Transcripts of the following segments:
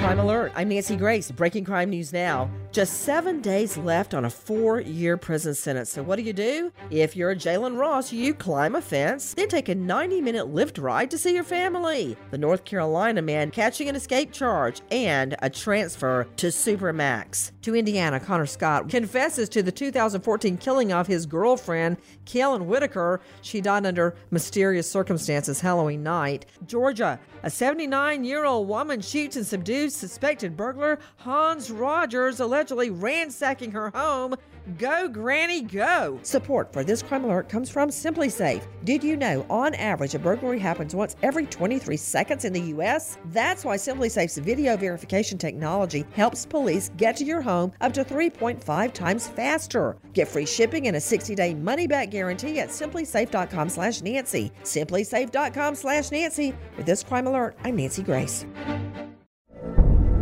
Crime Alert. I'm Nancy Grace. Breaking crime news now. Just seven days left on a four year prison sentence. So, what do you do? If you're a Jalen Ross, you climb a fence, then take a 90 minute Lyft ride to see your family. The North Carolina man catching an escape charge and a transfer to Supermax. To Indiana, Connor Scott confesses to the 2014 killing of his girlfriend, Kellen Whitaker. She died under mysterious circumstances Halloween night. Georgia, a 79 year old woman shoots and subdues suspected burglar Hans Rogers, allegedly ransacking her home. Go, Granny, go! Support for this crime alert comes from SimpliSafe. Did you know, on average, a burglary happens once every 23 seconds in the U.S.? That's why SimpliSafe's video verification technology helps police get to your home up to 3.5 times faster. Get free shipping and a 60-day money-back guarantee at simplisafe.com/nancy. Simplisafe.com/nancy. With this crime alert, I'm Nancy Grace.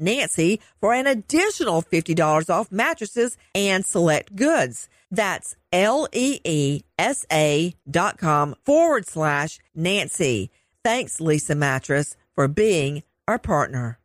Nancy for an additional $50 off mattresses and select goods. That's L E E S A dot com forward slash Nancy. Thanks, Leesa Mattress, for being our partner.